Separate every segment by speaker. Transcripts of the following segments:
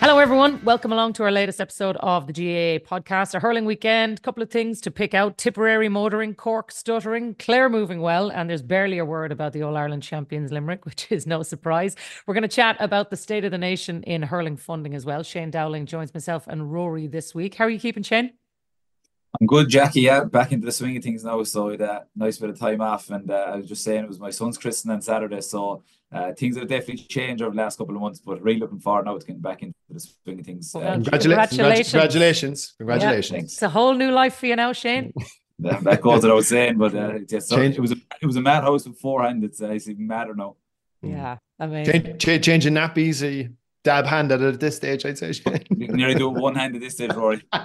Speaker 1: Hello, everyone. Welcome along to our latest episode of the GAA podcast. A hurling weekend, couple of things to pick out Tipperary motoring, Cork stuttering, Clare moving well, and there's barely a word about the All Ireland champions Limerick, which is no surprise. We're going to chat about the state of the nation in hurling funding as well. Shane Dowling joins myself and Rory this week. How are you keeping, Shane?
Speaker 2: I'm good, Jacqui. Yeah, back into the swing of things now. So uh, nice bit of time off, and uh, I was just saying it was my son's christening on Saturday, so uh, things have definitely changed over the last couple of months. But really looking forward now to getting back into the swing of things.
Speaker 1: Well,
Speaker 2: Uh,
Speaker 1: Congratulations.
Speaker 3: Congratulations. Congratulations. Congratulations.
Speaker 1: It's a whole new life for you now, Shane.
Speaker 2: that that goes what I was saying, but uh, it's just,
Speaker 3: Change-
Speaker 2: it was a it was a madhouse beforehand. It's, uh, it's even madder now.
Speaker 1: Yeah, amazing.
Speaker 3: Change, change, changing nappies, a dab hand at it at this stage, I'd say.
Speaker 2: You can nearly do it one hand at this stage, Rory.
Speaker 1: oh,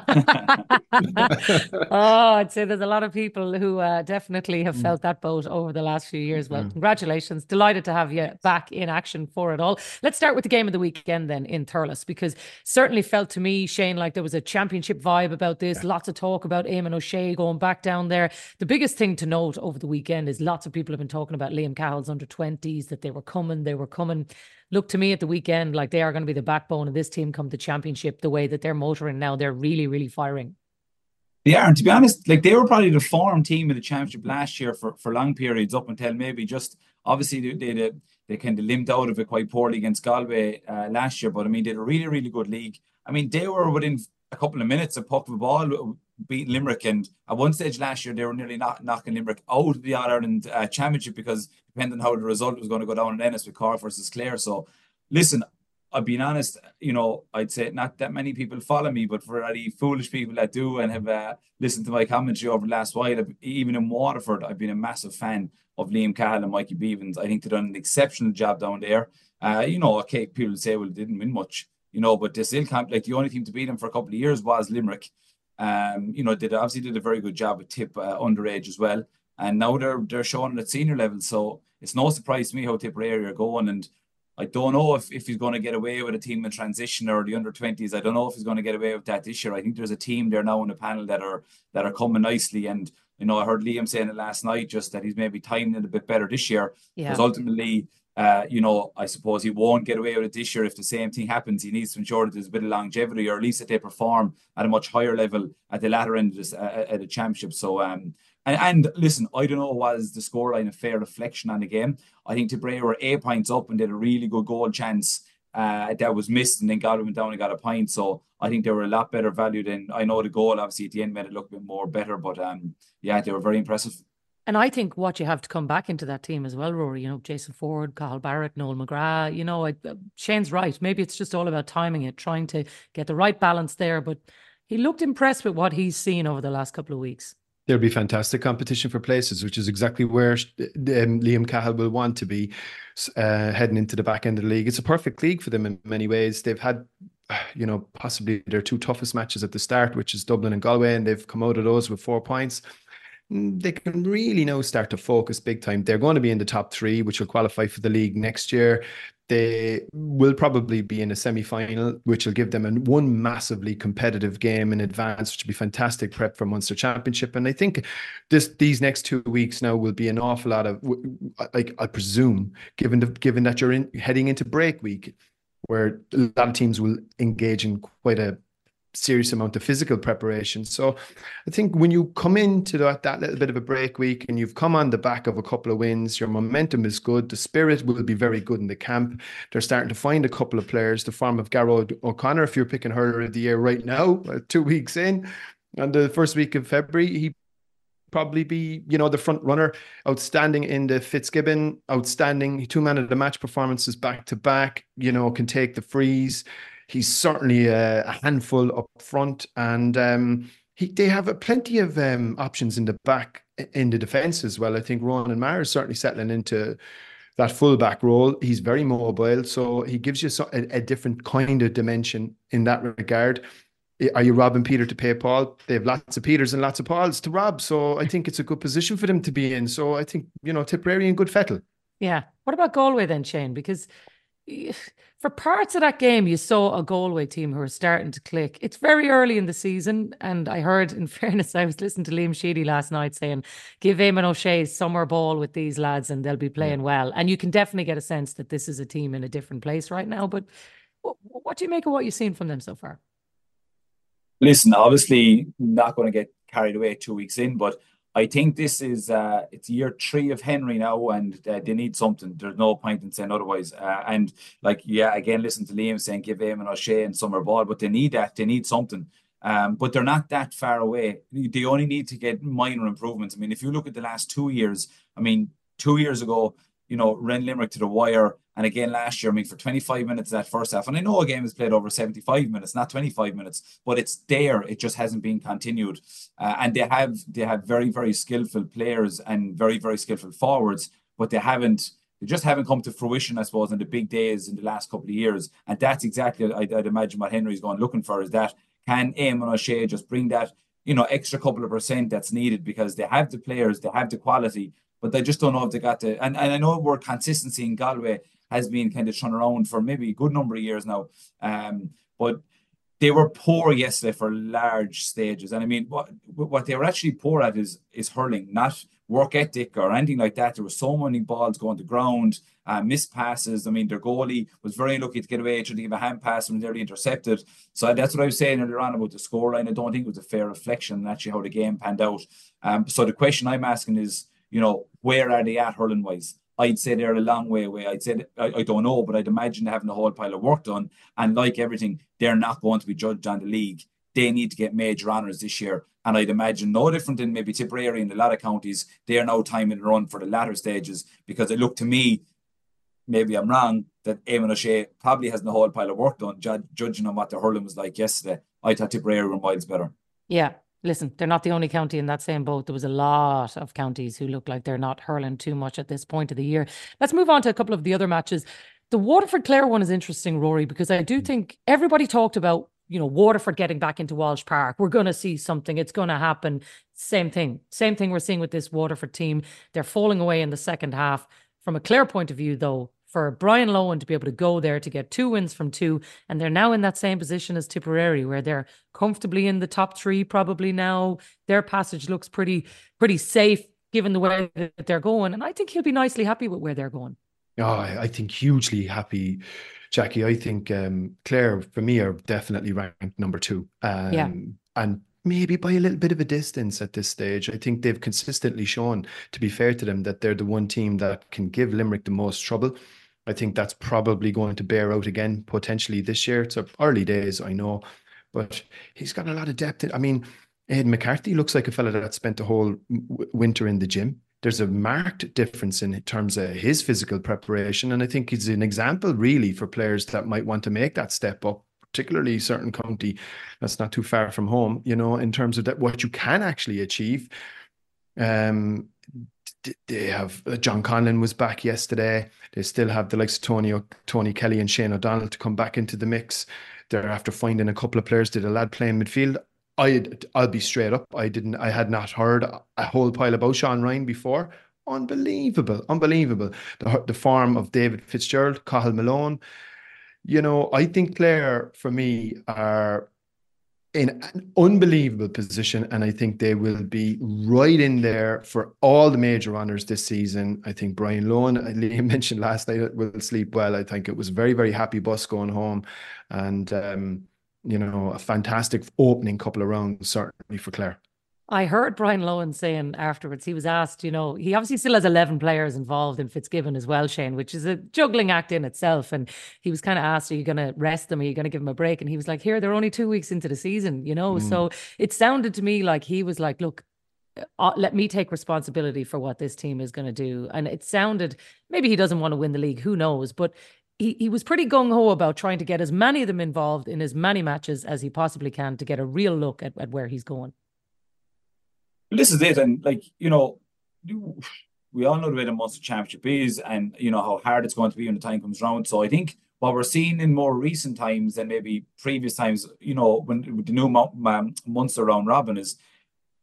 Speaker 1: I'd say there's a lot of people who uh, definitely have felt that boat over the last few years. Well, congratulations. Delighted to have you back in action for it all. Let's start with the game of the weekend then in Thurles, because certainly felt to me, Shane, like there was a championship vibe about this. Lots of talk about Eamon O'Shea going back down there. The biggest thing to note over the weekend is lots of people have been talking about Liam Cahill's under 20s, that they were coming, they were coming. Look to me at the weekend like they are going to be the backbone of this team come the championship, the way that they're motoring now. They're really, really firing.
Speaker 2: They are, and to be honest, like they were probably the form team in the championship last year for, for long periods up until maybe just obviously they they, they, kind of limped out of it quite poorly against Galway uh, last year, but I mean they had a really really good league. I mean they were within a couple of minutes of puck of the ball beating Limerick, and at one stage last year they were nearly not knocking Limerick out of the All Ireland uh, championship because depending on how the result was going to go down in Ennis with Cork versus Clare. So listen, I've been honest, you know, I'd say not that many people follow me, but for any foolish people that do and have uh, listened to my commentary over the last while, even in Waterford, I've been a massive fan of Liam Cahill and Mikey Bevans. I think they've done an exceptional job down there. Uh, you know, okay, people say, well, didn't win much, you know, but they still can't, like, the only team to beat them for a couple of years was Limerick. Um, you know, did obviously did a very good job with Tip uh, underage as well. And now they're they're showing at senior level. So it's no surprise to me how Tipperary are going. And I don't know if, if he's going to get away with a team in transition or the under 20s. I don't know if he's going to get away with that this year. I think there's a team there now in the panel that are that are coming nicely. And you know, I heard Liam saying it last night, just that he's maybe timing it a bit better this year.
Speaker 1: Yeah.
Speaker 2: Because ultimately, uh, you know, I suppose he won't get away with it this year if the same thing happens. He needs to ensure that there's a bit of longevity, or at least that they perform at a much higher level at the latter end of this, uh, at the championship. So, um, and, and listen, I don't know was the scoreline a fair reflection on the game. I think Tipperary were eight points up and did a really good goal chance uh, that was missed, and then Galway went down and got a point. So I think they were a lot better value than I know the goal. Obviously, at the end made it look a bit more better, but um, yeah, they were very impressive.
Speaker 1: And I think what you have to come back into that team as well, Rory, you know, Jason Forde, Cathal Barrett, Noel McGrath, you know, I, uh, Shane's right. Maybe it's just all about timing it, trying to get the right balance there. But he looked impressed with what he's seen over the last couple of weeks.
Speaker 3: There'll be fantastic competition for places, which is exactly where um, Liam Cahill will want to be uh, heading into the back end of the league. It's a perfect league for them in many ways. They've had, you know, possibly their two toughest matches at the start, which is Dublin and Galway, and they've come out of those with four points. Mm, They can really now start to focus big time. They're going to be in the top three, which will qualify for the league next year. They will probably be in a semi final, which will give them an, one massively competitive game in advance, which will be fantastic prep for Munster Championship. And I think this these next two weeks now will be an awful lot of, like I presume, given the, given that you're in heading into break week, where a lot of teams will engage in quite a serious amount of physical preparation. So I think when you come into that, that little bit of a break week and you've come on the back of a couple of wins, your momentum is good. The spirit will be very good in the camp. They're starting to find a couple of players, the form of Gearóid O'Connor, if you're picking hurler of the year right now, uh, two weeks in. And the first week of February, he probably be, you know, the front runner, outstanding in the Fitzgibbon, outstanding two man of the match performances back to back, you know, can take the frees. He's certainly a, a handful up front, and um, he they have a, plenty of um, options in the back in the defense as well. I think Ronan Maher is certainly settling into that fullback role. He's very mobile, so he gives you a, a different kind of dimension in that regard. Are you robbing Peter to pay Paul? They have lots of Peters and lots of Pauls to rob, so I think it's a good position for them to be in. So I think you know Tipperary and good fettle.
Speaker 1: Yeah. What about Galway then, Shane? Because for parts of that game, you saw a Galway team who are starting to click. It's very early in the season, and I heard, in fairness, I was listening to Liam Sheedy last night saying, "Give Eamon O'Shea summer ball with these lads, and they'll be playing yeah. well." And you can definitely get a sense that this is a team in a different place right now. But what, what do you make of what you've seen from them so far?
Speaker 2: Listen, obviously, not going to get carried away two weeks in, but I think this is uh, it's year three of Henry now, and uh, they need something. There's no point in saying otherwise. Uh, and like, yeah, again, listen to Liam saying give Eamon O'Shea and Summer Ball, but they need that. They need something. Um, but they're not that far away. They only need to get minor improvements. I mean, if you look at the last two years, I mean, two years ago, you know, Ren Limerick to the wire. And again, last year, I mean, for 25 minutes that first half, and I know a game is played over 75 minutes, not 25 minutes, but it's there. It just hasn't been continued. Uh, and they have they have very, very skillful players and very, very skillful forwards, but they haven't they just haven't come to fruition, I suppose, in the big days in the last couple of years. And that's exactly, I'd, I'd imagine, what Henry's going looking for is that can Eamon O'Shea just bring that, you know, extra couple of percent that's needed because they have the players, they have the quality, but they just don't know if they got the. And, and I know where consistency in Galway has been kind of turned around for maybe a good number of years now. Um, but they were poor yesterday for large stages. And I mean, what what they were actually poor at is is hurling, not work ethic or anything like that. There were so many balls going to ground, uh, missed passes. I mean, their goalie was very lucky to get away, to give a hand pass and nearly intercepted. So that's what I was saying earlier on about the scoreline. I don't think it was a fair reflection on actually how the game panned out. Um, so the question I'm asking is, you know, where are they at hurling wise? I'd say they're a long way away. I'd say I, I, don't know, but I'd imagine having a whole pile of work done. And like everything, they're not going to be judged on the league. They need to get major honours this year. And I'd imagine no different than maybe Tipperary in a lot of counties. They are now timing the run for the latter stages because it looked to me, maybe I'm wrong, that Eamon O'Shea probably hasn't a whole pile of work done, judging on what the hurling was like yesterday. I thought Tipperary were miles better.
Speaker 1: Yeah, listen, they're not the only county in that same boat. There was a lot of counties who look like they're not hurling too much at this point of the year. Let's move on to a couple of the other matches. The Waterford Clare one is interesting, Rory, because I do mm. think everybody talked about, you know, Waterford getting back into Walsh Park. We're going to see something. It's going to happen. Same thing. Same thing we're seeing with this Waterford team. They're falling away in the second half. From a Clare point of view, though, for Brian Lohan to be able to go there to get two wins from two. And they're now in that same position as Tipperary, where they're comfortably in the top three, probably now. Their passage looks pretty, pretty safe given the way that they're going. And I think he'll be nicely happy with where they're going.
Speaker 3: Oh, I think hugely happy, Jacqui. I think um, Clare, for me, are definitely ranked number two. Um, yeah. And maybe by a little bit of a distance at this stage. I think they've consistently shown, to be fair to them, that they're the one team that can give Limerick the most trouble. I think that's probably going to bear out again potentially this year. It's early days, I know, but he's got a lot of depth. I mean, Ed McCarthy looks like a fella that spent the whole winter in the gym. There's a marked difference in terms of his physical preparation, and I think he's an example really for players that might want to make that step up particularly certain county that's not too far from home, you know, in terms of that what you can actually achieve. Um, they have uh, John Conlon was back yesterday. They still have the likes of Tony Tony Kelly and Shane O'Donnell to come back into the mix. They're after finding a couple of players. Did a lad play in midfield? I I'll be straight up. I didn't. I had not heard a whole pile about Sean Rynne before. Unbelievable, unbelievable. The the form of David Fitzgerald, Cathal Malone. You know, I think Clare for me are in an unbelievable position, and I think they will be right in there for all the major honours this season. I think Brian Lohan, Liam mentioned last night, will sleep well. I think it was a very, very happy bus going home, and um, you know, a fantastic opening couple of rounds certainly for Clare.
Speaker 1: I heard Brian Lohan saying afterwards, he was asked, you know, he obviously still has 11 players involved in Fitzgibbon as well, Shane, which is a juggling act in itself. And he was kind of asked, are you going to rest them? Are you going to give them a break? And he was like, here, they're only two weeks into the season, you know? Mm. So it sounded to me like he was like, look, uh, let me take responsibility for what this team is going to do. And it sounded, maybe he doesn't want to win the league, who knows? But he, he was pretty gung ho about trying to get as many of them involved in as many matches as he possibly can to get a real look at, at where he's going
Speaker 2: this is it. And like, you know, we all know the way the Munster Championship is and, you know, how hard it's going to be when the time comes around. So I think what we're seeing in more recent times than maybe previous times, you know, when the new um, Munster round robin is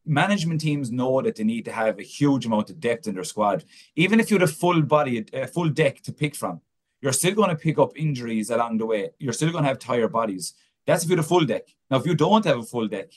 Speaker 2: management teams know that they need to have a huge amount of depth in their squad. Even if you had a full body, a full deck to pick from, you're still going to pick up injuries along the way. You're still going to have tired bodies. That's if you have a full deck. Now, if you don't have a full deck,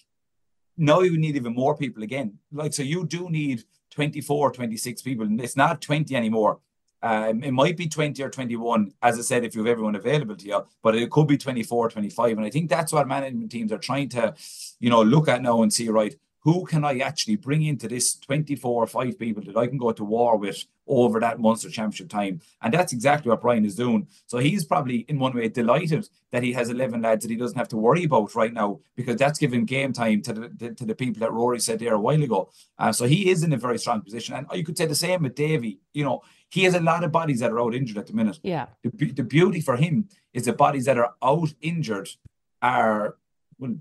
Speaker 2: now you need even more people again. Like, so you do need 24, 26 people. It's not 20 anymore. Um, it might be 20 or 21, as I said, if you have everyone available to you, but it could be 24, 25. And I think that's what management teams are trying to, you know, look at now and see, right, who can I actually bring into this 24 or 5 people that I can go to war with over that Munster Championship time? And that's exactly what Brian is doing. So he's probably, in one way, delighted that he has 11 lads that he doesn't have to worry about right now because that's giving game time to the, to the people that Rory said there a while ago. Uh, so he is in a very strong position. And you could say the same with Davy. You know, he has a lot of bodies that are out injured at the minute.
Speaker 1: Yeah.
Speaker 2: The, the beauty for him is the bodies that are out injured are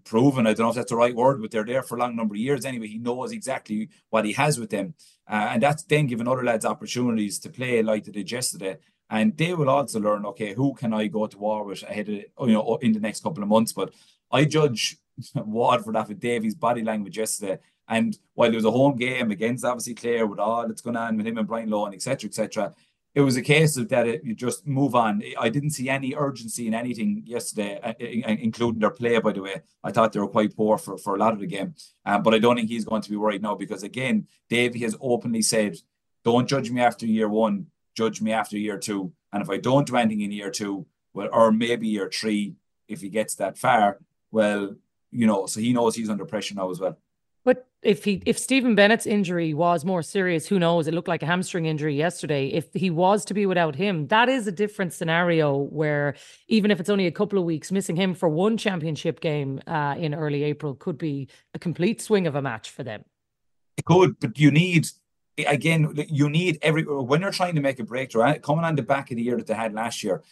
Speaker 2: proven. I don't know if that's the right word, but they're there for a long number of years anyway. He knows exactly what he has with them, uh, and that's then giving other lads opportunities to play like they did yesterday. And they will also learn, okay, who can I go to war with ahead of you know in the next couple of months? But I judge Waterford of Davy's body language yesterday. And while there was a home game against obviously Clare with all that's going on with him and Brian Law and etc., etc., it was a case of that it, you just move on. I didn't see any urgency in anything yesterday, uh, including their play. By the way, I thought they were quite poor for, for a lot of the game, um, but I don't think he's going to be worried now because again, Davy has openly said, "Don't judge me after year one, judge me after year two, and if I don't do anything in year two, well, or maybe year three, if he gets that far, well, you know, so he knows he's under pressure now as well."
Speaker 1: But if he if Stephen Bennett's injury was more serious, who knows? It looked like a hamstring injury yesterday. If he was to be without him, that is a different scenario where even if it's only a couple of weeks, missing him for one championship game uh, in early April could be a complete swing of a match for them.
Speaker 2: It could, but you need again, you need every when you're trying to make a breakthrough, coming on the back of the year that they had last year,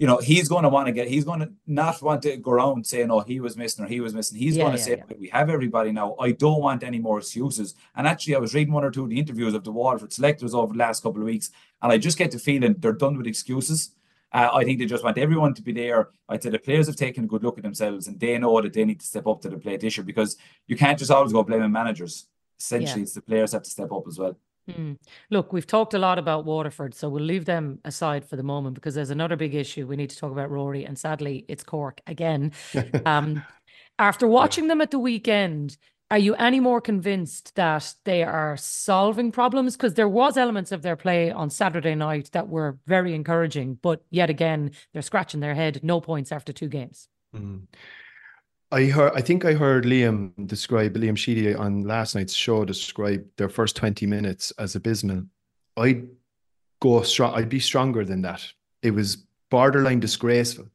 Speaker 2: you know, he's going to want to get, he's going to not want to go around saying, oh, he was missing or he was missing. He's yeah, going to yeah, say, yeah. we have everybody now. I don't want any more excuses. And actually, I was reading one or two of the interviews of the Waterford selectors over the last couple of weeks, and I just get the feeling they're done with excuses. Uh, I think they just want everyone to be there. I'd say the players have taken a good look at themselves and they know that they need to step up to the plate this year because you can't just always go blaming managers. Essentially, it's the players have to step up as well.
Speaker 1: Mm. Look, we've talked a lot about Waterford, so we'll leave them aside for the moment because there's another big issue we need to talk about Rory, and sadly, it's Cork again. um, after watching them at the weekend, are you any more convinced that they are solving problems? Because there was elements of their play on Saturday night that were very encouraging, but yet again, they're scratching their head. No points after two games.
Speaker 3: Mm. I heard. I think I heard Liam describe Liam Sheedy on last night's show describe their first twenty minutes as abysmal. I'd go strong. I'd be stronger than that. It was borderline disgraceful.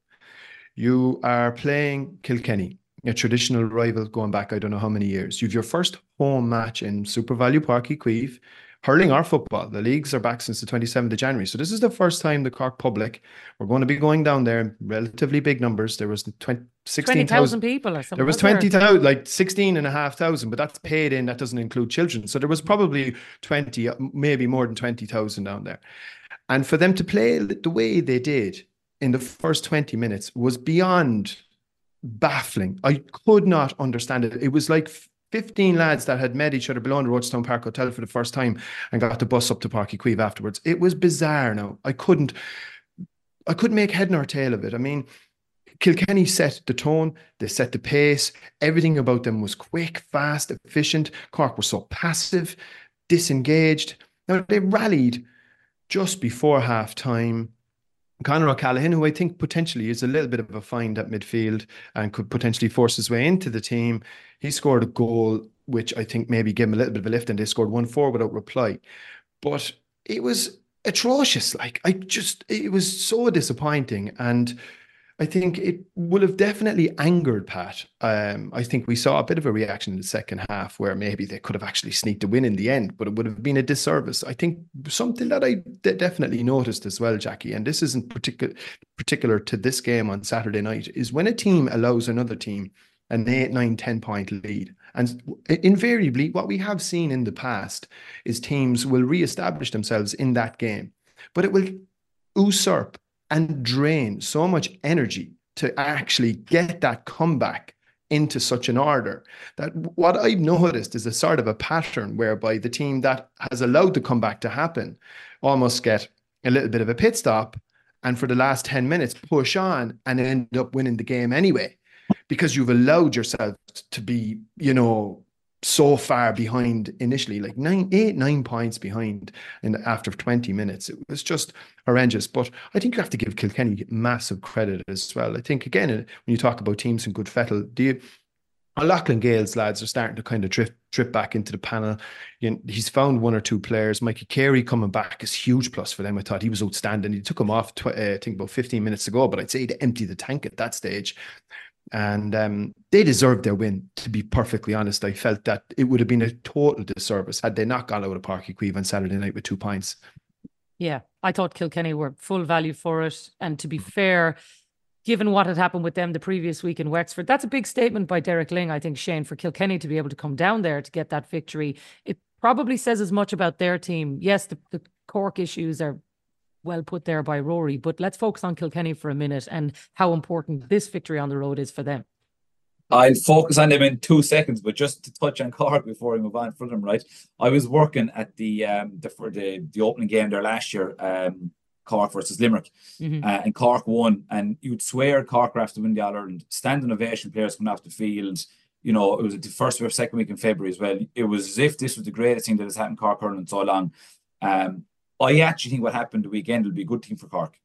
Speaker 3: You are playing Kilkenny, a traditional rival going back I don't know how many years. You've your first home match in SuperValu Uí Chaoimh hurling or football. The leagues are back since the 27th of January. So this is the first time the Cork public we're going to be going down there in relatively big numbers. There was 20, 16,000
Speaker 1: 20, people or something.
Speaker 3: There was 20,000, like 16 and a half thousand, but that's paid in. That doesn't include children. So there was probably 20, uh, maybe more than 20,000 down there. And for them to play the way they did in the first 20 minutes was beyond baffling. I could not understand it. It was like 15 lads that had met each other below in the Rochestown Park Hotel for the first time and got the bus up to Páirc Uí Chaoimh afterwards. It was bizarre now. I couldn't I couldn't make head nor tail of it. I mean, Kilkenny set the tone, they set the pace. Everything about them was quick, fast, efficient. Cork was so passive, disengaged. Now they rallied just before half time. Conor O'Callaghan, who I think potentially is a little bit of a find at midfield and could potentially force his way into the team, he scored a goal which I think maybe gave him a little bit of a lift, and they scored one four without reply. But it was atrocious. Like I just, it was so disappointing, and I think it would have definitely angered Pat. Um, I think we saw a bit of a reaction in the second half where maybe they could have actually sneaked a win in the end, but it would have been a disservice. I think something that I definitely noticed as well, Jacqui, and this isn't particular particular to this game on Saturday night, is when a team allows another team an eight, nine, 10 point lead. And invariably, what we have seen in the past is teams will re-establish themselves in that game, but it will usurp and drain so much energy to actually get that comeback into such an order that what I've noticed is a sort of a pattern whereby the team that has allowed the comeback to happen almost get a little bit of a pit stop and for the last 10 minutes push on and end up winning the game anyway because you've allowed yourself to be, you know, so far behind initially, like nine, eight, nine points behind in after 20 minutes. It was just horrendous. But I think you have to give Kilkenny massive credit as well. I think again, when you talk about teams in good fettle, do you Lachlan Gale's lads are starting to kind of drift drift back into the panel. You know, he's found one or two players. Mikey Carey coming back is huge plus for them. I thought he was outstanding. He took him off, tw- uh, I think about 15 minutes ago, but I'd say to empty the tank at that stage and um, they deserved their win. To be perfectly honest, I felt that it would have been a total disservice had they not gone out of Páirc Uí Chaoimh on Saturday night with two points.
Speaker 1: Yeah, I thought Kilkenny were full value for it, and to be fair, given what had happened with them the previous week in Wexford, that's a big statement by Derek Lyng, I think Shane for Kilkenny to be able to come down there to get that victory, it probably says as much about their team. Yes, the, the Cork issues are well put there by Rory. But let's focus on Kilkenny for a minute and how important this victory on the road is for them.
Speaker 2: I'll focus on them in two seconds, but just to touch on Cork before we move on for them, right? I was working at the um the for the the opening game there last year, um Cork versus Limerick, mm-hmm. uh, and Cork won, and you'd swear Cork were after win the All Ireland. Standing ovation, players coming off the field. You know, it was the first or second week in February as well. It was as if this was the greatest thing that has happened Cork hurling in so long. Um, I actually think what happened the weekend will be a good thing for Cork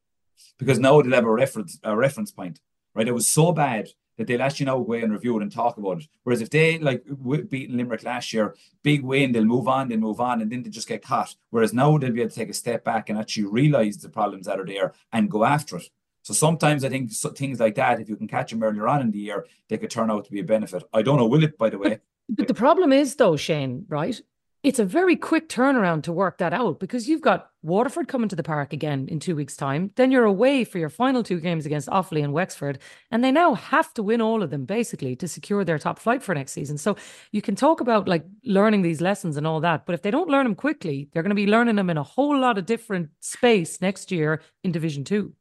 Speaker 2: because now they'll have a reference a reference point. Right, it was so bad that they'll actually now go and review it and talk about it. Whereas if they like beating Limerick last year, big win, they'll move on, they'll move on, and then they just get caught. Whereas now they'll be able to take a step back and actually realize the problems that are there and go after it. So sometimes I think things like that, if you can catch them earlier on in the year, they could turn out to be a benefit. I don't know, will it, by the way?
Speaker 1: But, but the problem is, though, Shane, right? It's a very quick turnaround to work that out because you've got Waterford coming to the park again in two weeks' time. Then you're away for your final two games against Offaly and Wexford. And they now have to win all of them basically to secure their top flight for next season. So you can talk about like learning these lessons and all that. But if they don't learn them quickly, they're going to be learning them in a whole lot of different space next year in Division Two.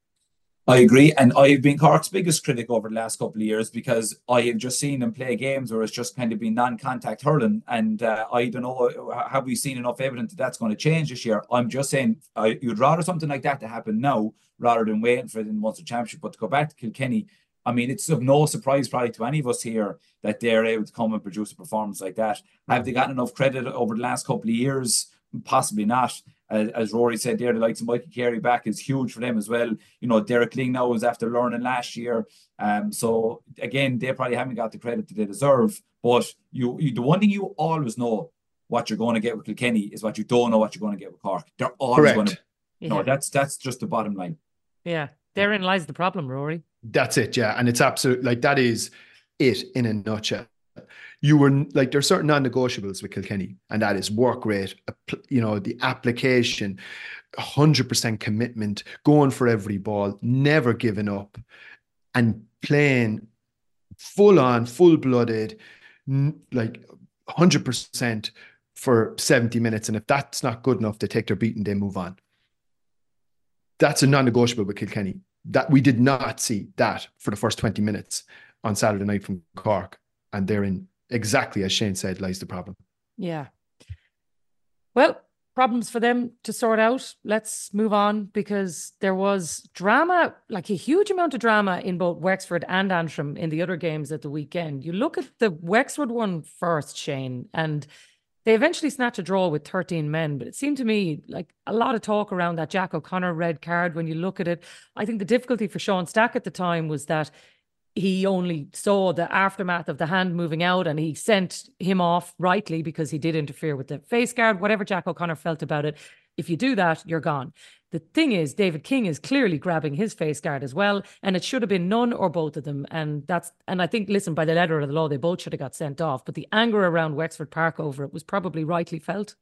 Speaker 2: I agree, and I've been Cork's biggest critic over the last couple of years because I have just seen them play games where it's just kind of been non-contact hurling, and uh, I don't know have we seen enough evidence that that's going to change this year. I'm just saying uh, you'd rather something like that to happen now rather than waiting for it in the Championship. But to go back to Kilkenny, I mean, it's of no surprise probably to any of us here that they're able to come and produce a performance like that. Have they gotten enough credit over the last couple of years? Possibly not as, as Rory said there, the likes of Mikey Carey back is huge for them as well. You know, Derek Lyng now is after learning last year. Um, so again, they probably haven't got the credit that they deserve. But you, you the one thing you always know what you're going to get with Kilkenny is what you don't know what you're going to get with Cork. They're always Correct. going to. Yeah. No, that's that's just the bottom line.
Speaker 1: Yeah, therein lies the problem, Rory.
Speaker 3: That's it. Yeah, and it's absolute like that is it in a nutshell you were like there are certain non-negotiables with Kilkenny, and that is work rate, you know, the application, hundred percent commitment, going for every ball, never giving up, and playing full on, full blooded, like hundred percent for 70 minutes. And if that's not good enough, they take their beating, they move on. That's a non-negotiable with Kilkenny. That we did not see that for the first 20 minutes on Saturday night from Cork. And they're in exactly as Shane said, lies the problem.
Speaker 1: Yeah. Well, problems for them to sort out. Let's move on because there was drama, like a huge amount of drama in both Wexford and Antrim in the other games at the weekend. You look at the Wexford one first, Shane, and they eventually snatched a draw with 13 men, but it seemed to me like a lot of talk around that Jack O'Connor red card when you look at it. I think the difficulty for Sean Stack at the time was that he only saw the aftermath of the hand moving out and he sent him off rightly because he did interfere with the face guard, whatever Jack O'Connor felt about it. If you do that, you're gone. The thing is, David King is clearly grabbing his face guard as well, and it should have been none or both of them. And that's and I think, listen, by the letter of the law, they both should have got sent off. But the anger around Wexford Park over it was probably rightly felt.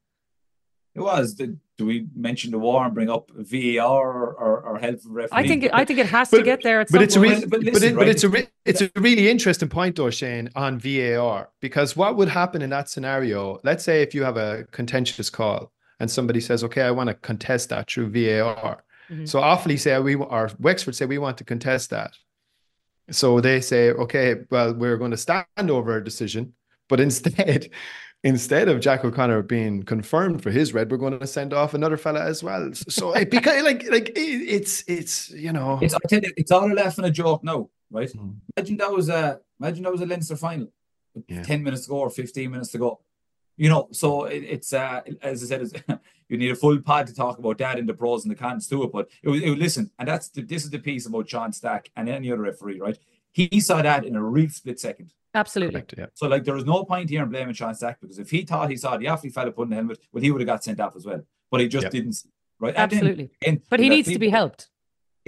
Speaker 2: It was. do we mention the war and bring up VAR or, or, or help referee?
Speaker 1: I think it, I think it has but, to get there. but
Speaker 3: it's a re- but, listen, but, it, right? but, it's a re- it's a really interesting point though, Shane, on VAR because what would happen in that scenario? Let's say if you have a contentious call and somebody says, "Okay, I want to contest that through VAR." Mm-hmm. So Offaly say we or Wexford say we want to contest that. So they say, okay, well, we're going to stand over a decision, but instead, instead of Jack O'Connor being confirmed for his red, we're going to send off another fella as well. So it because like like it, it's it's you know
Speaker 2: It's I tell you, it's all a laugh and a joke now, right?
Speaker 3: Mm.
Speaker 2: Imagine that was a imagine that was a Leinster final,
Speaker 3: Yeah.
Speaker 2: ten minutes to go or fifteen minutes to go. You know, so it, it's uh, as I said, it's, you need a full pod to talk about that and the pros and the cons to it. But it was, it was listen, and that's the, this is the piece about John Stack and any other referee, right? He saw that in a real split second.
Speaker 1: Absolutely.
Speaker 3: correct, yeah.
Speaker 2: So like there was no point here in blaming Sean Stack because if he thought he saw the Offaly fella putting the helmet, well, he would have got sent off as well. But he just
Speaker 3: Yep.
Speaker 2: didn't. see, Right? And then-
Speaker 1: Absolutely.
Speaker 2: and
Speaker 1: But he
Speaker 2: let
Speaker 1: needs to be helped.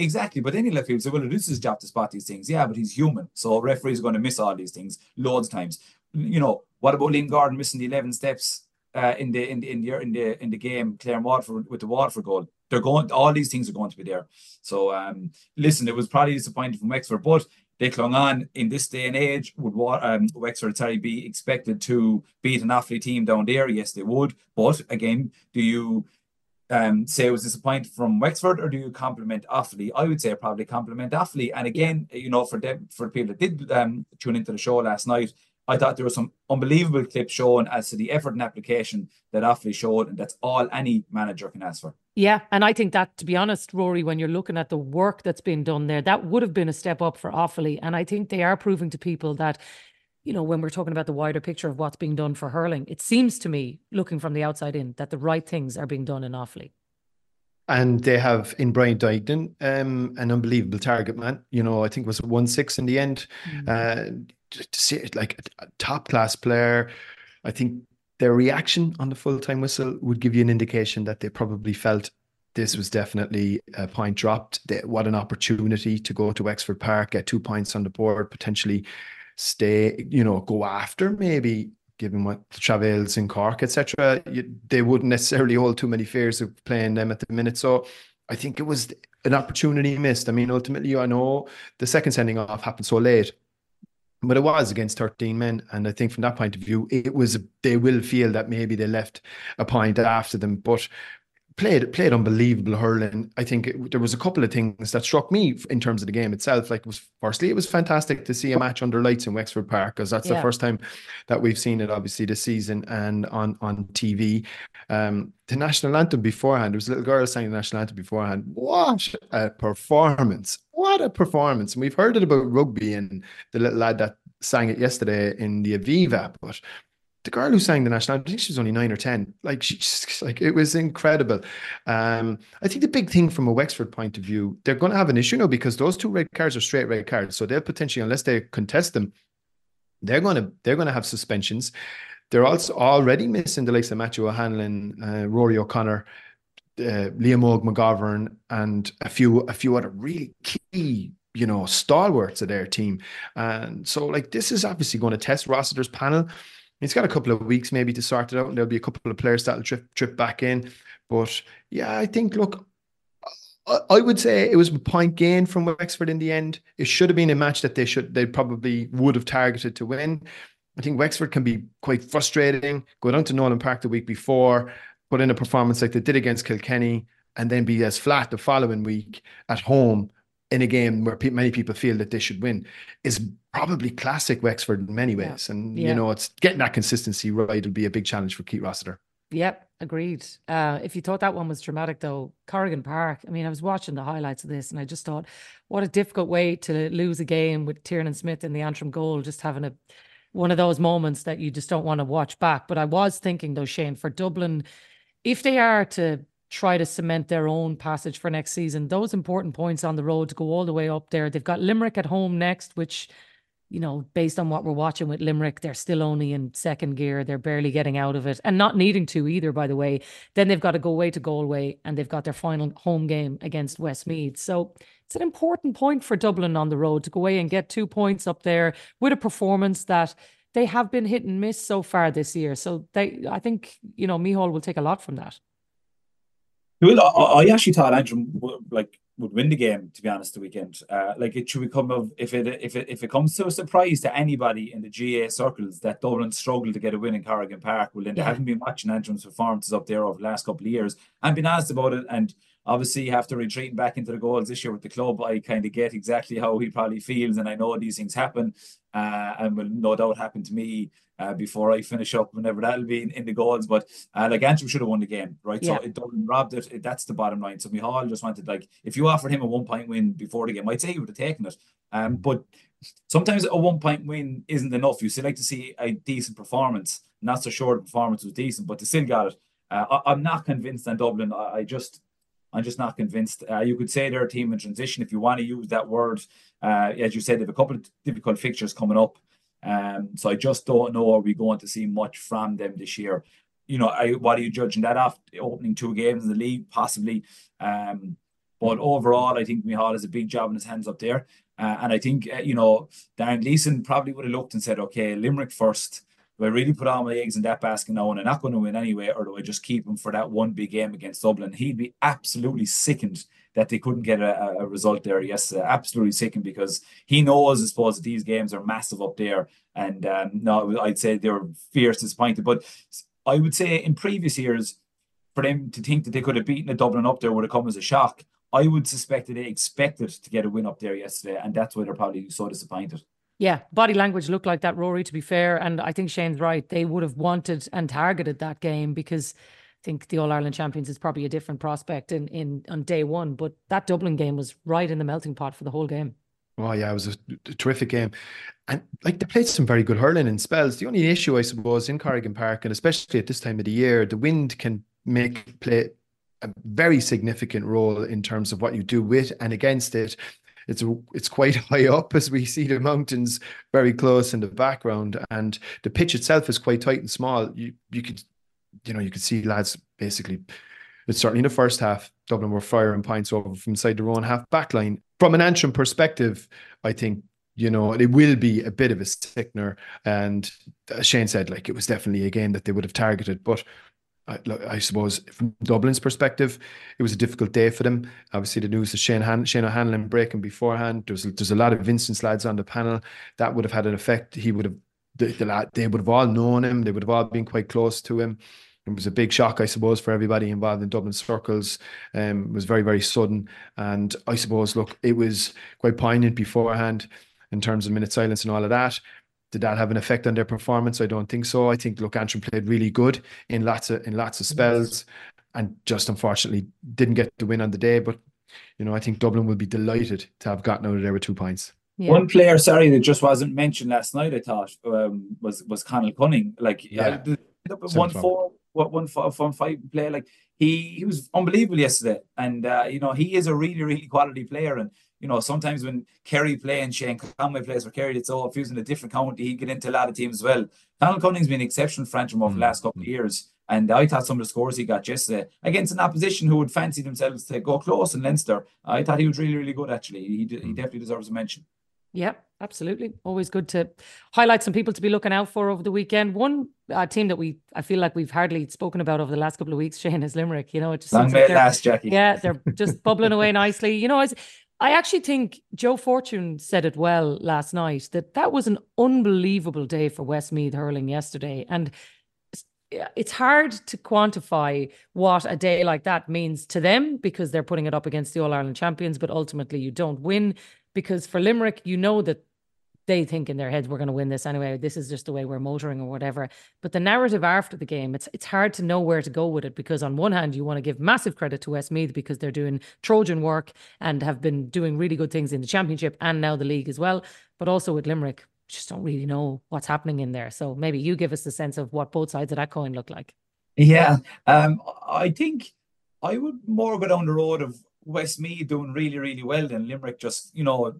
Speaker 2: Exactly, but then he left field say, "Well, it is his job to spot these things." Yeah, but he's human, so referees are going to miss all these things loads of times. You know, what about Liam Gordon missing the eleven steps uh, in the in the in the in the in the game, Clare and Waterford with the Waterford goal? They're going. All these things are going to be there. So, um, listen, it was probably disappointing from Wexford, but they clung on in this day and age. Would um, Wexford sorry be expected to beat an Offaly team down there? Yes, they would. But again, do you um, say it was disappointed from Wexford, or do you compliment Offaly? I would say probably compliment Offaly. And again, you know, for them, for the people that did um, tune into the show last night, I thought there was some unbelievable clips shown as to the effort and application that Offaly showed, and that's all any manager can ask for.
Speaker 1: Yeah, and I think that, to be honest, Rory, when you're looking at the work that's been done there, that would have been a step up for Offaly. And I think they are proving to people that, you know, when we're talking about the wider picture of what's being done for hurling, it seems to me, looking from the outside in, that the right things are being done in Offaly.
Speaker 3: And they have in Brian Duignan, um, an unbelievable target man. You know, I think it was one six in the end. Uh, to see it like a top class player, I think their reaction on the full time whistle would give you an indication that they probably felt this was definitely a point dropped. They, what an opportunity to go to Wexford Park, get two points on the board, potentially stay, you know, go after maybe. Given what the travails in Cork, etc., they wouldn't necessarily hold too many fears of playing them at the minute. So, I think it was an opportunity missed. I mean, ultimately, I know the second sending off happened so late, but it was against 13 men. And I think from that point of view, it was, they will feel that maybe they left a point after them, but played, played unbelievable hurling. I think it, there was a couple of things that struck me in terms of the game itself. Like, it was firstly, it was fantastic to see a match under lights in Wexford Park because that's
Speaker 1: Yeah.
Speaker 3: the first time that we've seen it, obviously, this season and on, on TV. Um, the national anthem beforehand, there was a little girl sang the national anthem beforehand. What a performance! What a performance! And we've heard it about rugby and the little lad that sang it yesterday in the Aviva, but the girl who sang the national I think she was only nine or ten. Like she's like it was incredible. Um, I think the big thing from a Wexford point of view, they're going to have an issue now because those two red cards are straight red cards, so they'll potentially, unless they contest them, they're going to they're going to have suspensions. They're also already missing the likes of Matthew O'Hanlon, uh, Rory O'Connor, uh, Liam Og McGovern, and a few a few other really key, you know, stalwarts of their team. And so, like, this is obviously going to test Rossiter's panel. He's got a couple of weeks maybe to sort it out, and there'll be a couple of players that'll trip trip back in. But yeah, I think look, I, would say it was a point gain from Wexford in the end. It should have been a match that they should they probably would have targeted to win. I think Wexford can be quite frustrating. Go down to Nolan Park the week before, put in a performance like they did against Kilkenny, and then be as flat the following week at home in a game where pe- many people feel that they should win is probably classic Wexford in many
Speaker 1: Yeah.
Speaker 3: ways. And
Speaker 1: Yeah.
Speaker 3: you know, it's getting that consistency right will be a big challenge for Keith Rossiter.
Speaker 1: Yep, agreed. Uh, if you thought that one was dramatic, though, Corrigan Park, I mean, I was watching the highlights of this and I just thought, what a difficult way to lose a game with Tiernan Smith in the Antrim goal, just having a one of those moments that you just don't want to watch back. But I was thinking, though, Shane, for Dublin, if they are to try to cement their own passage for next season, those important points on the road to go all the way up there. They've got Limerick at home next, which you know, based on what we're watching with Limerick, they're still only in second gear. They're barely getting out of it and not needing to either, by the way. Then they've got to go away to Galway and they've got their final home game against Westmeath. So it's an important point for Dublin on the road to go away and get two points up there with a performance that they have been hit and miss so far this year. So they, I think, you know, Micheál will take a lot from that.
Speaker 2: Well, I, I actually thought Antrim would, like would win the game. To be honest, the weekend, uh, like it should become of if it if it if it comes to a surprise to anybody in the GA circles that Dublin struggled to get a win in Corrigan Park. Well, then they haven't been watching Antrim's performances up there over the last couple of years and been asked about it. And obviously you have to retreat back into the goals this year with the club, I kind of get exactly how he probably feels, and I know these things happen, uh, and will no doubt happen to me uh, before I finish up, whenever that'll be in, in the goals. But uh, like Antrim should have won the game, right? Yeah. So it Dublin robbed it, it. That's the bottom line. So Micheál just wanted like if you offered him a one point win before the game, I'd say he would have taken it. Um, but sometimes a one point win isn't enough. You still like to see a decent performance. Not so sure the performance was decent, but they still got it. Uh, I, am not convinced on Dublin. I, I, just, I'm just not convinced. Uh, you could say they're a team in transition if you want to use that word. Uh, as you said, they have a couple of difficult fixtures coming up. Um, so I just don't know are we going to see much from them this year. You know, I, what are you judging that off? Opening two games in the league, possibly. Um, but overall, I think Micheál has a big job in his hands up there. Uh, and I think, uh, you know, Darren Gleeson probably would have looked and said, okay, Limerick first. Do I really put all my eggs in that basket now and I'm not going to win anyway? Or do I just keep him for that one big game against Dublin? He'd be absolutely sickened that they couldn't get a, a result there. Yes, uh, absolutely sickened because he knows, I suppose, that these games are massive up there. And um, no, I'd say they're fierce disappointed. But I would say in previous years, for them to think that they could have beaten a Dublin up there would have come as a shock. I would suspect that they expected to get a win up there yesterday, and that's why they're probably so disappointed.
Speaker 1: Yeah, body language looked like that, Rory, to be fair. And I think Shane's right. They would have wanted and targeted that game because I think the All Ireland champions is probably a different prospect in, in on day one. But that Dublin game was right in the melting pot for the whole game.
Speaker 3: Oh yeah, it was a, a terrific game, and like they played some very good hurling in spells. The only issue, I suppose, in Corrigan Park, and especially at this time of the year, the wind can make play a very significant role in terms of what you do with and against it. It's it's quite high up as we see the mountains very close in the background, and the pitch itself is quite tight and small. You you could you know you could see lads basically. It's certainly in the first half, Dublin were firing points over from inside their own half back line. From an Antrim perspective, I think you know, it will be a bit of a sickener. And uh, Shane said, like, it was definitely a game that they would have targeted. But I, suppose from Dublin's perspective, it was a difficult day for them. Obviously, the news of Shane, Han- Shane O'Hanlon breaking beforehand. There's there's a lot of Vincent's lads on the panel that would have had an effect. He would have the, the lad, they would have all known him. They would have all been quite close to him. It was a big shock, I suppose, for everybody involved in Dublin circles. Um, it was very, very sudden, and I suppose, look, it was quite poignant beforehand in terms of minute silence and all of that. Did that have an effect on their performance? I don't think so. I think look, Antrim played really good in lots of in lots of spells, and just unfortunately didn't get the win on the day. But you know, I think Dublin will be delighted to have gotten out of there with two points.
Speaker 2: Yeah. One player, sorry, that just wasn't mentioned last night. I thought um, was was Conal Cunning. Like yeah, uh, one four, what one four, one five player. Like he he was unbelievable yesterday, and uh, you know he is a really really quality player. And you know, sometimes when Kerry play and Shane Conway plays for Kerry, it's all if he's in a different county, he'd get into a lot of teams as well. Conal Cunning's been an exceptional for Antrim over mm. the last couple of years. And I thought some of the scores he got yesterday against an opposition who would fancy themselves to go close in Leinster, I thought he was really, really good actually. He, he mm. definitely deserves a mention.
Speaker 1: Yeah, absolutely. Always good to highlight some people to be looking out for over the weekend. One uh, team that we I feel like we've hardly spoken about over the last couple of weeks, Shane, is Limerick. You know, it just
Speaker 2: long may like last, Jacqui.
Speaker 1: Yeah, they're just bubbling away nicely. You know, as I actually think Joe Fortune said it well last night that that was an unbelievable day for Westmeath hurling yesterday. And it's hard to quantify what a day like that means to them because they're putting it up against the All Ireland champions, but ultimately you don't win because for Limerick, you know that they think in their heads we're going to win this anyway. This is just the way we're motoring or whatever. But the narrative after the game, it's it's hard to know where to go with it because on one hand you want to give massive credit to Westmeath because they're doing Trojan work and have been doing really good things in the championship and now the league as well. But also with Limerick, just don't really know what's happening in there. So maybe you give us a sense of what both sides of that coin look like.
Speaker 2: Yeah, um, I think I would more go down the road of Westmeath doing really, really well than Limerick just, you know,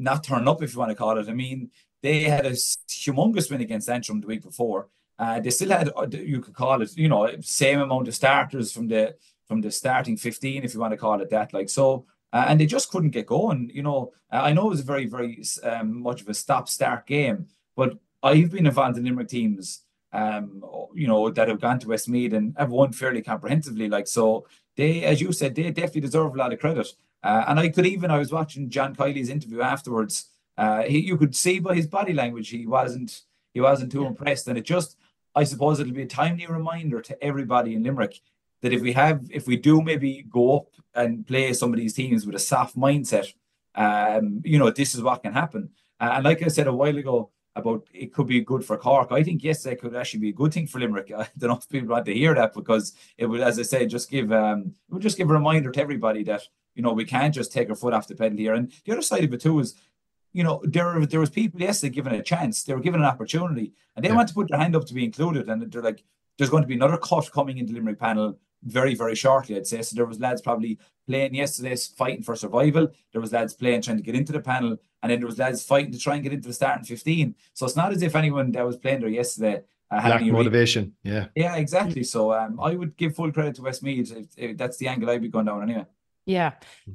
Speaker 2: not turn up, if you want to call it. I mean, they had a humongous win against Antrim the week before. Uh, they still had, uh, you could call it, you know, same amount of starters from the from the starting 15, if you want to call it that. Like so, uh, and they just couldn't get going. You know, uh, I know it was very, very um, much of a stop-start game, but I've been involved in Limerick teams, um, you know, that have gone to Westmeath and have won fairly comprehensively. Like so, they, as you said, they definitely deserve a lot of credit. Uh, and I could even, I was watching John Kiely's interview afterwards. Uh, he, you could see by his body language he wasn't he wasn't too impressed, and it just I suppose it'll be a timely reminder to everybody in Limerick. that if we have, if we do maybe go up and play some of these teams with a soft mindset, um, you know, this is what can happen. Uh, and like I said a while ago about it could be good for Cork, I think yes, it could actually be a good thing for Limerick. I don't know if people want to hear that because it would, as I say, just give um, it would just give a reminder to everybody that you know we can't just take our foot off the pedal here. And the other side of it too is you know, there there was people yesterday given a chance, they were given an opportunity, and they yeah. want to put their hand up to be included. And they're like, there's going to be another cut coming into Limerick panel very, very shortly, I'd say. So there was lads probably playing yesterday, fighting for survival. There was lads playing trying to get into the panel, and then there was lads fighting to try and get into the starting 15. So it's not as if anyone that was playing there yesterday
Speaker 3: uh, had any motivation. Yeah.
Speaker 2: Yeah, exactly. So um, I would give full credit to Westmeath. If, if that's the angle I'd be going down anyway.
Speaker 1: Yeah.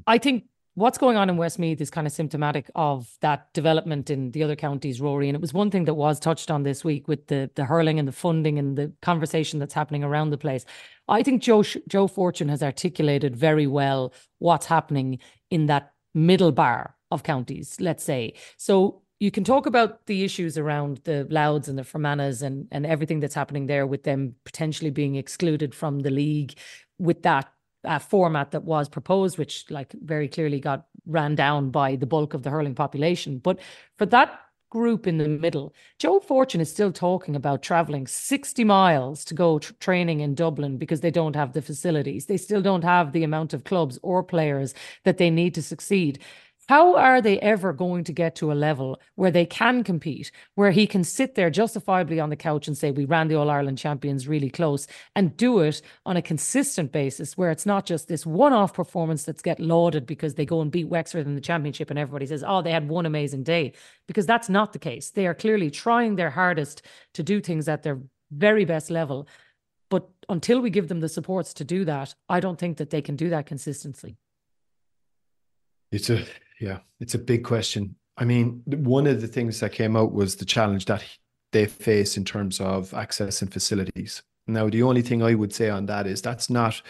Speaker 1: I think what's going on in Westmeath is kind of symptomatic of that development in the other counties, Rory. And it was one thing that was touched on this week with the the hurling and the funding and the conversation that's happening around the place. I think Joe Joe Fortune has articulated very well what's happening in that middle bar of counties, let's say. So you can talk about the issues around the Louths and the Fermanagh and, and everything that's happening there with them potentially being excluded from the league with that uh, format that was proposed, which like very clearly got ran down by the bulk of the hurling population. But for that group in the middle, Joe Fortune is still talking about traveling 60 miles to go tr- training in Dublin because they don't have the facilities. They still don't have the amount of clubs or players that they need to succeed. How are they ever going to get to a level where they can compete, where he can sit there justifiably on the couch and say, We ran the All Ireland champions really close and do it on a consistent basis, where it's not just this one off performance that's get lauded because they go and beat Wexford in the championship and everybody says, Oh, they had one amazing day. Because that's not the case. They are clearly trying their hardest to do things at their very best level. But until we give them the supports to do that, I don't think that they can do that consistently.
Speaker 3: It's a yeah, it's a big question. I mean, one of the things that came out was the challenge that they face in terms of access and facilities. Now, the only thing I would say on that is that's not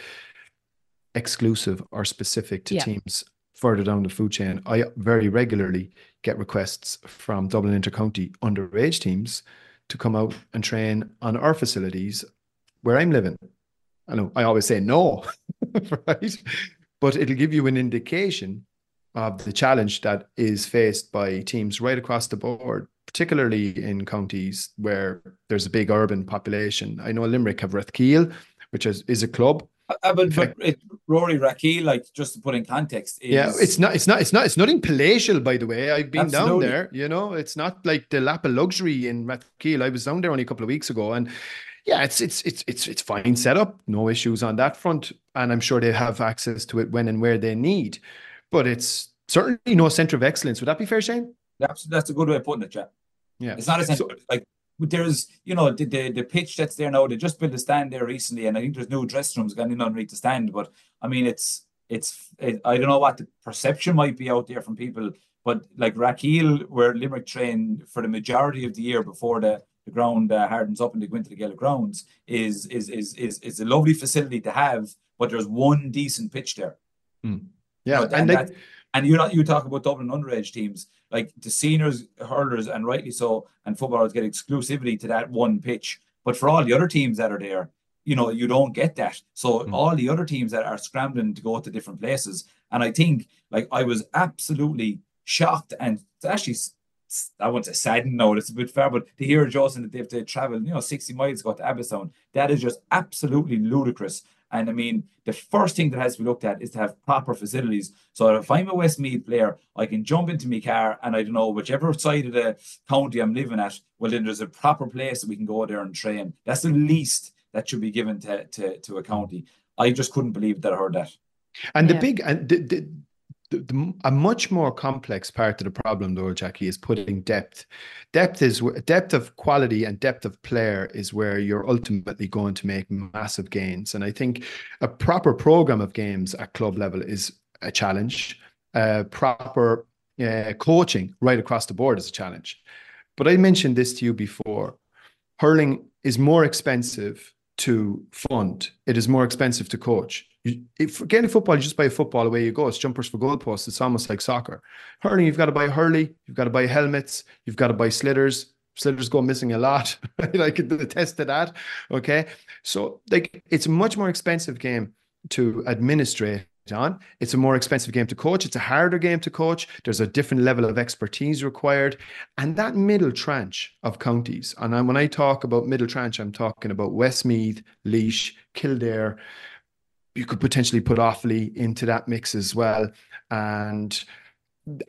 Speaker 3: exclusive or specific to yeah. teams further down the food chain. I very regularly get requests from Dublin Intercounty underage teams to come out and train on our facilities where I'm living. I know I always say no, right? But it'll give you an indication of the challenge that is faced by teams right across the board, particularly in counties where there's a big urban population. I know Limerick have Rathkeale, which is, is a club.
Speaker 2: Uh, but, but it, Rory Rathkeale, like just to put in context, is...
Speaker 3: yeah, it's not, it's not, it's not, it's nothing palatial, by the way. I've been Absolutely. down there. You know, it's not like the lap of luxury in Rathkeale. I was down there only a couple of weeks ago, and yeah, it's it's it's it's it's fine setup, no issues on that front, and I'm sure they have access to it when and where they need but it's certainly no center of excellence. Would that be fair, Shane?
Speaker 2: That's that's a good way of putting it, yeah.
Speaker 3: Yeah,
Speaker 2: it's not a center so, like there's you know the, the, the pitch that's there now. They just built a stand there recently, and I think there's new dressing rooms going in underneath the stand. But I mean, it's it's it, I don't know what the perception might be out there from people, but like Rathkeale, where Limerick trained for the majority of the year before the the ground uh, hardens up and they go into the Gaelic grounds is is is is is a lovely facility to have, but there's one decent pitch there.
Speaker 3: Mm. Yeah, but, and, and
Speaker 2: and you know, you talk about Dublin underage teams, like the seniors, hurlers, and rightly so, and footballers get exclusivity to that one pitch. But for all the other teams that are there, you know, you don't get that. So mm. all the other teams that are scrambling to go to different places, and I think, like, I was absolutely shocked and actually I won't say saddened no, it's a bit fair, but to hear Joe that they have to travel, you know, 60 miles to go to Abbotstown, that is just absolutely ludicrous. And I mean, the first thing that has to be looked at is to have proper facilities. So if I'm a Westmeath player, I can jump into my car and I don't know, whichever side of the county I'm living at, well, then there's a proper place that we can go there and train. That's the least that should be given to, to, to a county. I just couldn't believe that I heard that.
Speaker 3: And yeah. the big and the, the, the, the, a much more complex part of the problem, though, Jacqui, is putting depth. Depth is depth of quality and depth of player is where you're ultimately going to make massive gains. And I think a proper program of games at club level is a challenge. Uh, proper uh, coaching right across the board is a challenge. But I mentioned this to you before. Hurling is more expensive to fund. It is more expensive to coach you, if getting football, you just buy a football away you go. It's jumpers for goalposts. It's almost like soccer. Hurling, you've got to buy hurley, you've got to buy helmets, you've got to buy sliotars, Sliotars go missing a lot. I could attest to that. Okay. So like it's a much more expensive game to administrate on. It's a more expensive game to coach. It's a harder game to coach. There's a different level of expertise required. And that middle tranche of counties, and when I talk about middle tranche, I'm talking about Westmeath, Laois, Kildare. You could potentially put Offaly into that mix as well. And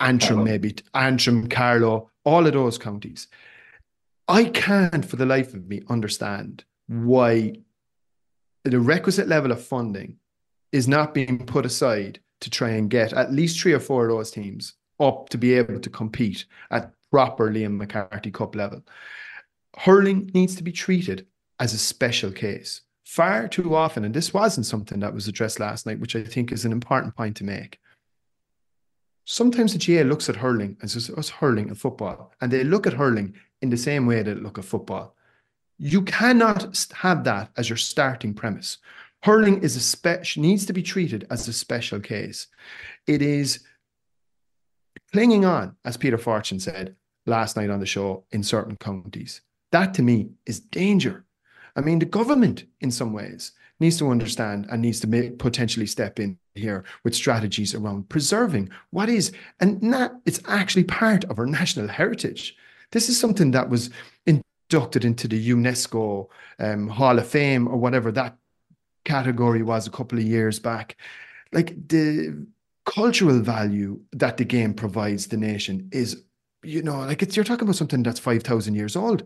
Speaker 3: Antrim, maybe, Antrim, Carlow, all of those counties. I can't for the life of me understand why the requisite level of funding is not being put aside to try and get at least three or four of those teams up to be able to compete at proper Liam McCarthy Cup level. Hurling needs to be treated as a special case far too often, and this wasn't something that was addressed last night, which I think is an important point to make. Sometimes the GAA looks at hurling as us hurling and football, and they look at hurling in the same way they look at football. You cannot have that as your starting premise. Hurling is a special needs to be treated as a special case. It is clinging on, as Peter Fortune said last night on the show, in certain counties. That to me is danger. I mean, the government, in some ways, needs to understand and needs to make, potentially step in here with strategies around preserving what is, and not, it's actually part of our national heritage. This is something that was inducted into the UNESCO um, Hall of Fame or whatever that category was a couple of years back. Like the cultural value that the game provides the nation is, you know, like it's you're talking about something that's five thousand years old.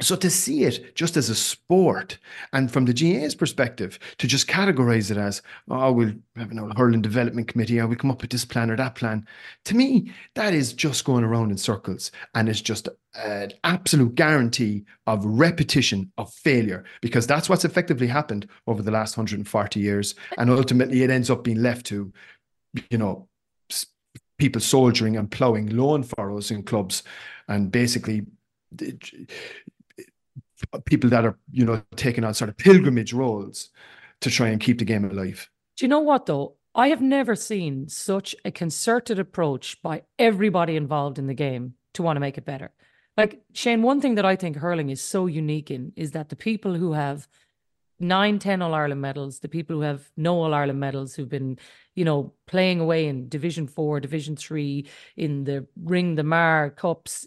Speaker 3: So to see it just as a sport, and from the GAA's perspective, to just categorize it as, oh, we'll have an hurling development committee, or we come up with this plan or that plan, to me, that is just going around in circles, and it's just an absolute guarantee of repetition of failure, because that's what's effectively happened over the last 140 years, and ultimately it ends up being left to, you know, people soldiering and ploughing lawn furrows in clubs, and basically people that are you know taking on sort of pilgrimage roles to try and keep the game alive.
Speaker 1: Do you know what though? I have never seen such a concerted approach by everybody involved in the game to want to make it better. Like Shane, one thing that I think hurling is so unique in is that the people who have nine, ten All Ireland medals, the people who have no All Ireland medals, who've been, you know, playing away in Division Four, Division Three, in the Ring the Meagher Cups,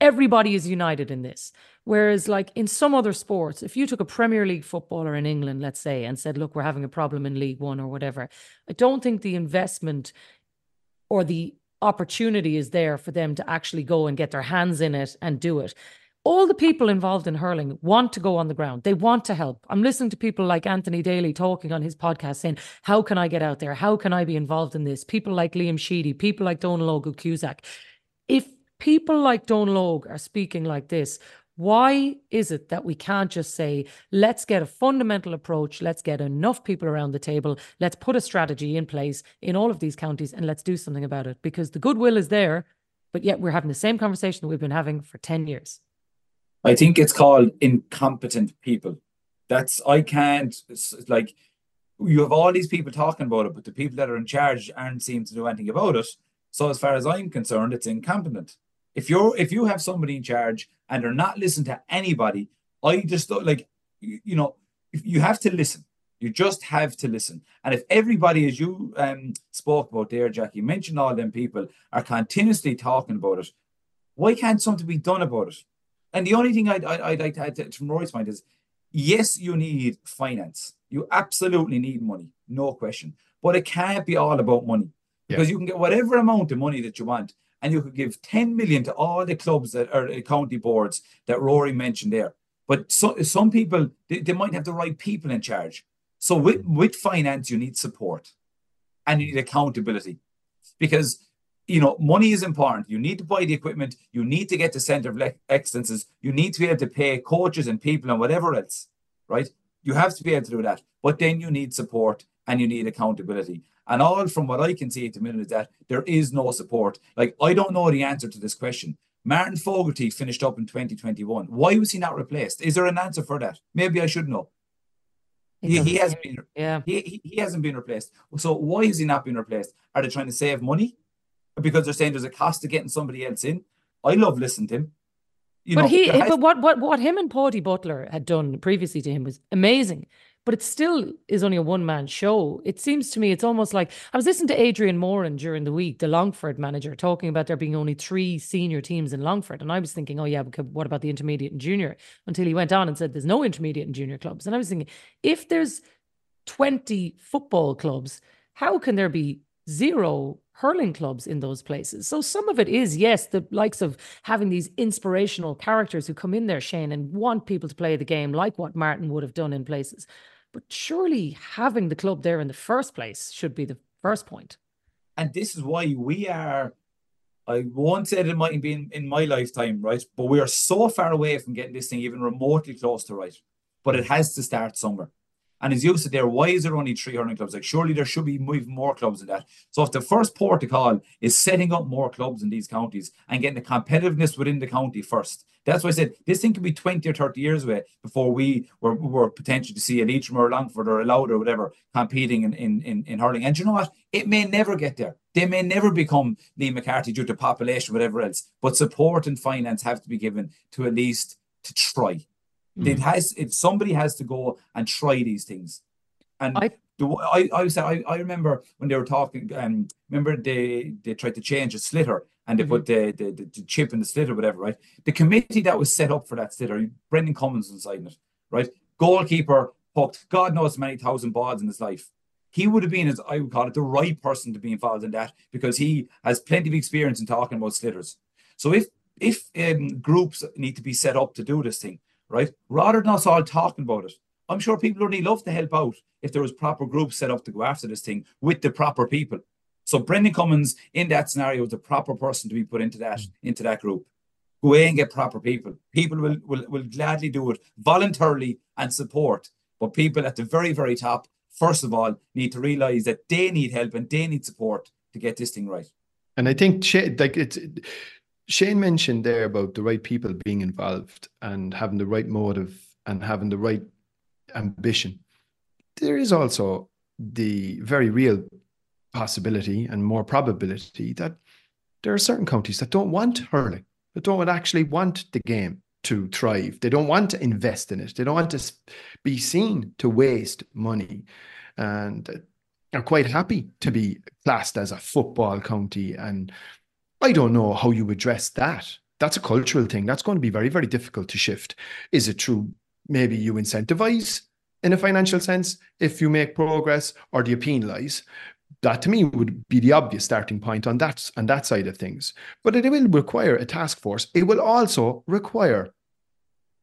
Speaker 1: everybody is united in this. Whereas, like in some other sports, if you took a Premier League footballer in England, let's say, and said, look, we're having a problem in League One or whatever, I don't think the investment or the opportunity is there for them to actually go and get their hands in it and do it. All the people involved in hurling want to go on the ground. They want to help. I'm listening to people like Anthony Daly talking on his podcast saying, How can I get out there? How can I be involved in this? People like Liam Sheedy, people like Donal Óg Cusack. If people like Donal Óg are speaking like this, why is it that we can't just say, let's get a fundamental approach, let's get enough people around the table, let's put a strategy in place in all of these counties and let's do something about it? Because the goodwill is there, but yet we're having the same conversation that we've been having for 10 years.
Speaker 2: I think it's called incompetent people. That's, I can't, like, you have all these people talking about it, but the people that are in charge aren't seem to do anything about it. So, as far as I'm concerned, it's incompetent. If you're if you have somebody in charge and they're not listening to anybody, I just like you, you know you have to listen. You just have to listen. And if everybody, as you um, spoke about there, Jacqui, mentioned all them people are continuously talking about it, why can't something be done about it? And the only thing I'd, I'd, like to add to, from Rory's point is, yes, you need finance. You absolutely need money, no question. But it can't be all about money because you can get whatever amount of money that you want and you could give 10 million to all the clubs that are uh, county boards that Rory mentioned there. But so, some people, they, they might have the right people in charge. So with, with finance, you need support and you need accountability because you know money is important. You need to buy the equipment. You need to get the center of excellences. You need to be able to pay coaches and people and whatever else right? You have to be able to do that. But then you need support and you need accountability and all from what I can see at the minute is that there is no support. Like, I don't know the answer to this question. Martin Fogarty finished up in 2021. Why was he not replaced? Is there an answer for that? Maybe I should know. He, he hasn't been yeah. he, he, he hasn't been replaced. So why has he not been replaced? Are they trying to save money? Because they're saying there's a cost to getting somebody else in. I love listening to him. You
Speaker 1: but
Speaker 2: know,
Speaker 1: he,
Speaker 2: has-
Speaker 1: but what, what, what him and Paddy Butler had done previously to him was amazing. But it still is only a one man show. It seems to me it's almost like I was listening to Adrian Moran during the week, the Longford manager, talking about there being only three senior teams in Longford. And I was thinking, oh, yeah, what about the intermediate and junior? Until he went on and said there's no intermediate and junior clubs. And I was thinking, if there's 20 football clubs, how can there be zero hurling clubs in those places? So some of it is, yes, the likes of having these inspirational characters who come in there, Shane, and want people to play the game like what Martin would have done in places. But surely having the club there in the first place should be the first point.
Speaker 2: and this is why we are. I won't say it mightn't be in, in my lifetime, right? But we are so far away from getting this thing even remotely close to right. But it has to start somewhere. And as you said there, why is there only three hurling clubs? Like surely there should be even more clubs than that. So if the first port call is setting up more clubs in these counties and getting the competitiveness within the county first, that's why I said this thing could be 20 or 30 years away before we were, were potentially to see a Leitrim or Longford or a Louth or whatever competing in, in, in, in hurling. And you know what? It may never get there. They may never become Liam McCarthy due to population, whatever else. But support and finance have to be given to at least to try. It has it somebody has to go and try these things. And
Speaker 1: I-
Speaker 2: the, I I was I, I remember when they were talking. Um, remember they they tried to change a sliotar and they put the, the the chip in the slit or whatever. Right. The committee that was set up for that sliotar, Brendan Cummins inside it. Right. Goalkeeper hooked God knows many thousand balls in his life. He would have been, as I would call it, the right person to be involved in that because he has plenty of experience in talking about sliotars. So if if um, groups need to be set up to do this thing, right, rather than us all talking about it, I'm sure people would only love to help out if there was proper groups set up to go after this thing with the proper people. So Brendan Cummins in that scenario is the proper person to be put into that mm. into that group. Go away and get proper people. People will, will will gladly do it voluntarily and support. But people at the very, very top, first of all, need to realize that they need help and they need support to get this thing right.
Speaker 3: And I think like it's Shane mentioned there about the right people being involved and having the right motive and having the right ambition. There is also the very real possibility and more probability that there are certain counties that don't want hurling, that don't actually want the game to thrive. They don't want to invest in it. They don't want to be seen to waste money and are quite happy to be classed as a football county. And I don't know how you address that. That's a cultural thing. That's going to be very, very difficult to shift. Is it true? Maybe you incentivize in a financial sense if you make progress, or do you penalize? That to me would be the obvious starting point on that on that side of things. But it will require a task force. It will also require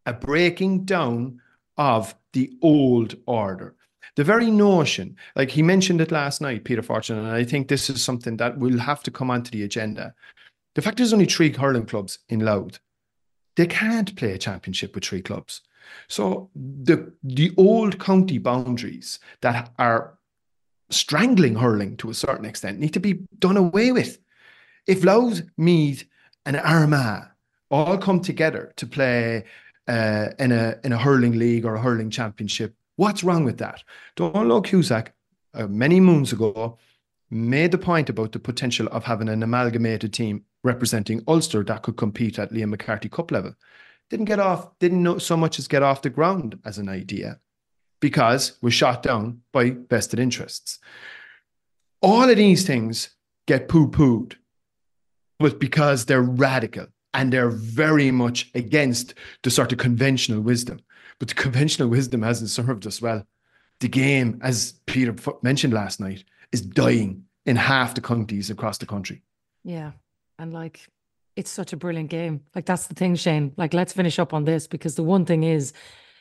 Speaker 3: a breaking down of the old order. The very notion, like he mentioned it last night, Peter Fortune, and I think this is something that will have to come onto the agenda. The fact there's only three hurling clubs in Louth, they can't play a championship with three clubs. So the the old county boundaries that are strangling hurling to a certain extent need to be done away with. If Louth, Meath, and Armagh all come together to play uh, in a in a hurling league or a hurling championship, what's wrong with that? Donald Cusack, uh, many moons ago, made the point about the potential of having an amalgamated team representing Ulster that could compete at Liam McCarthy Cup level. Didn't get off, didn't know so much as get off the ground as an idea because was shot down by vested interests. All of these things get poo-pooed, but because they're radical and they're very much against the sort of conventional wisdom. But the conventional wisdom hasn't served us well. The game, as Peter mentioned last night, is dying in half the counties across the country.
Speaker 1: Yeah. And like, it's such a brilliant game. Like, that's the thing, Shane. Like, let's finish up on this because the one thing is,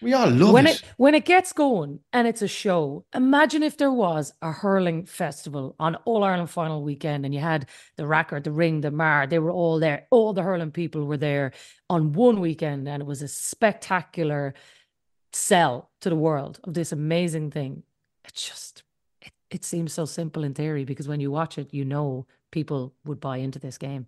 Speaker 3: We all love
Speaker 1: when
Speaker 3: it.
Speaker 1: it when it gets going and it's a show, imagine if there was a hurling festival on All Ireland final weekend and you had the Rackard, the Ring, the Meagher, they were all there. All the hurling people were there on one weekend, and it was a spectacular sell to the world of this amazing thing. It just it, it seems so simple in theory because when you watch it, you know people would buy into this game.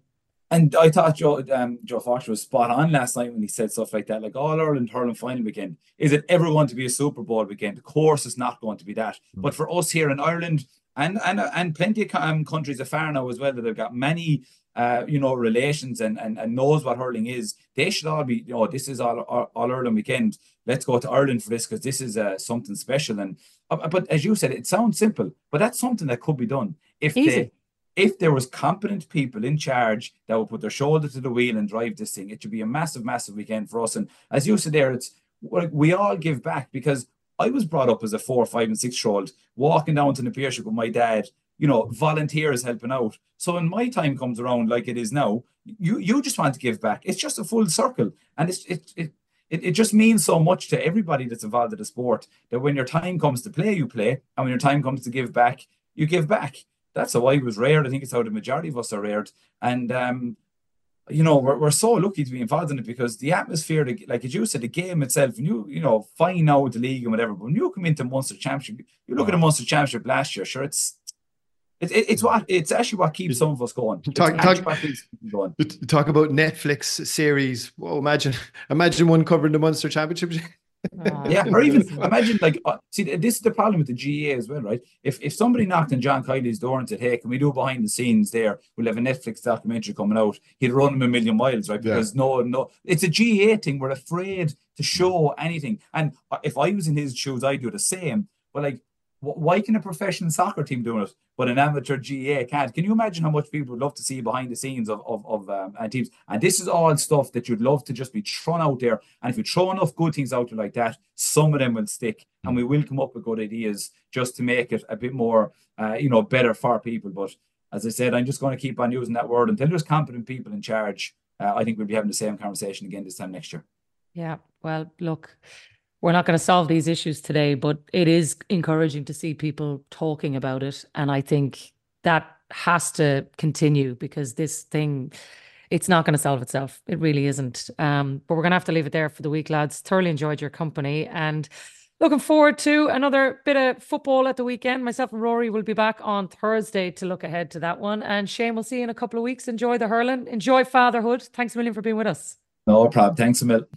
Speaker 2: And I thought Joe um, Joe Fox was spot on last night when he said stuff like that, like All Ireland hurling final weekend. Is it ever going to be a Super Bowl weekend? Of course, it's not going to be that.
Speaker 3: Hmm.
Speaker 2: But for us here in Ireland and and and plenty of um, countries afar now as well that have got many uh, you know, relations and, and and knows what hurling is, they should all be, you know, this is all all, all Ireland weekend. Let's go to Ireland for this because this is uh, something special. And uh, but as you said, it sounds simple, but that's something that could be done if
Speaker 1: Easy.
Speaker 2: they if there was competent people in charge that would put their shoulder to the wheel and drive this thing. It should be a massive, massive weekend for us. And as you said there, it's we all give back because I was brought up as a four, five, and six year old walking down to the Piership with my dad you know, volunteers helping out. So when my time comes around, like it is now, you you just want to give back. It's just a full circle, and it's it it. It, it just means so much to everybody that's involved in the sport that when your time comes to play, you play, and when your time comes to give back, you give back. That's how I was reared. I think it's how the majority of us are reared. And um, you know, we're, we're so lucky to be involved in it because the atmosphere, like as you said, the game itself, you, you know, fine now the league and whatever, but when you come into Munster Championship, you look at the Munster Championship last year, sure, it's it, it, it's what it's actually what keeps some of us going.
Speaker 3: Talk, talk, going. talk about Netflix series. Whoa, imagine imagine one covering the Munster Championship.
Speaker 2: yeah, or even imagine like uh, see this is the problem with the GAA as well, right? If if somebody knocked on John Kiely's door and said, "Hey, can we do behind the scenes there? We'll have a Netflix documentary coming out." He'd run him a million miles, right? Because yeah. no, no, it's a GAA thing. We're afraid to show anything, and uh, if I was in his shoes, I'd do the same. But like why can a professional soccer team do it, but an amateur GAA can't? Can you imagine how much people would love to see behind the scenes of of, of um, teams? And this is all stuff that you'd love to just be thrown out there. And if you throw enough good things out there like that, some of them will stick, and we will come up with good ideas just to make it a bit more, uh, you know, better for people. But as I said, I'm just going to keep on using that word until there's competent people in charge. Uh, I think we'll be having the same conversation again this time next year.
Speaker 1: Yeah. Well, look, we're not going to solve these issues today, but it is encouraging to see people talking about it. And I think that has to continue because this thing, it's not going to solve itself. It really isn't. Um, but we're going to have to leave it there for the week, lads. Thoroughly enjoyed your company and looking forward to another bit of football at the weekend. Myself and Rory will be back on Thursday to look ahead to that one. And Shane, we'll see you in a couple of weeks. Enjoy the hurling, enjoy fatherhood. Thanks a million for being with us.
Speaker 2: No problem. Thanks a million.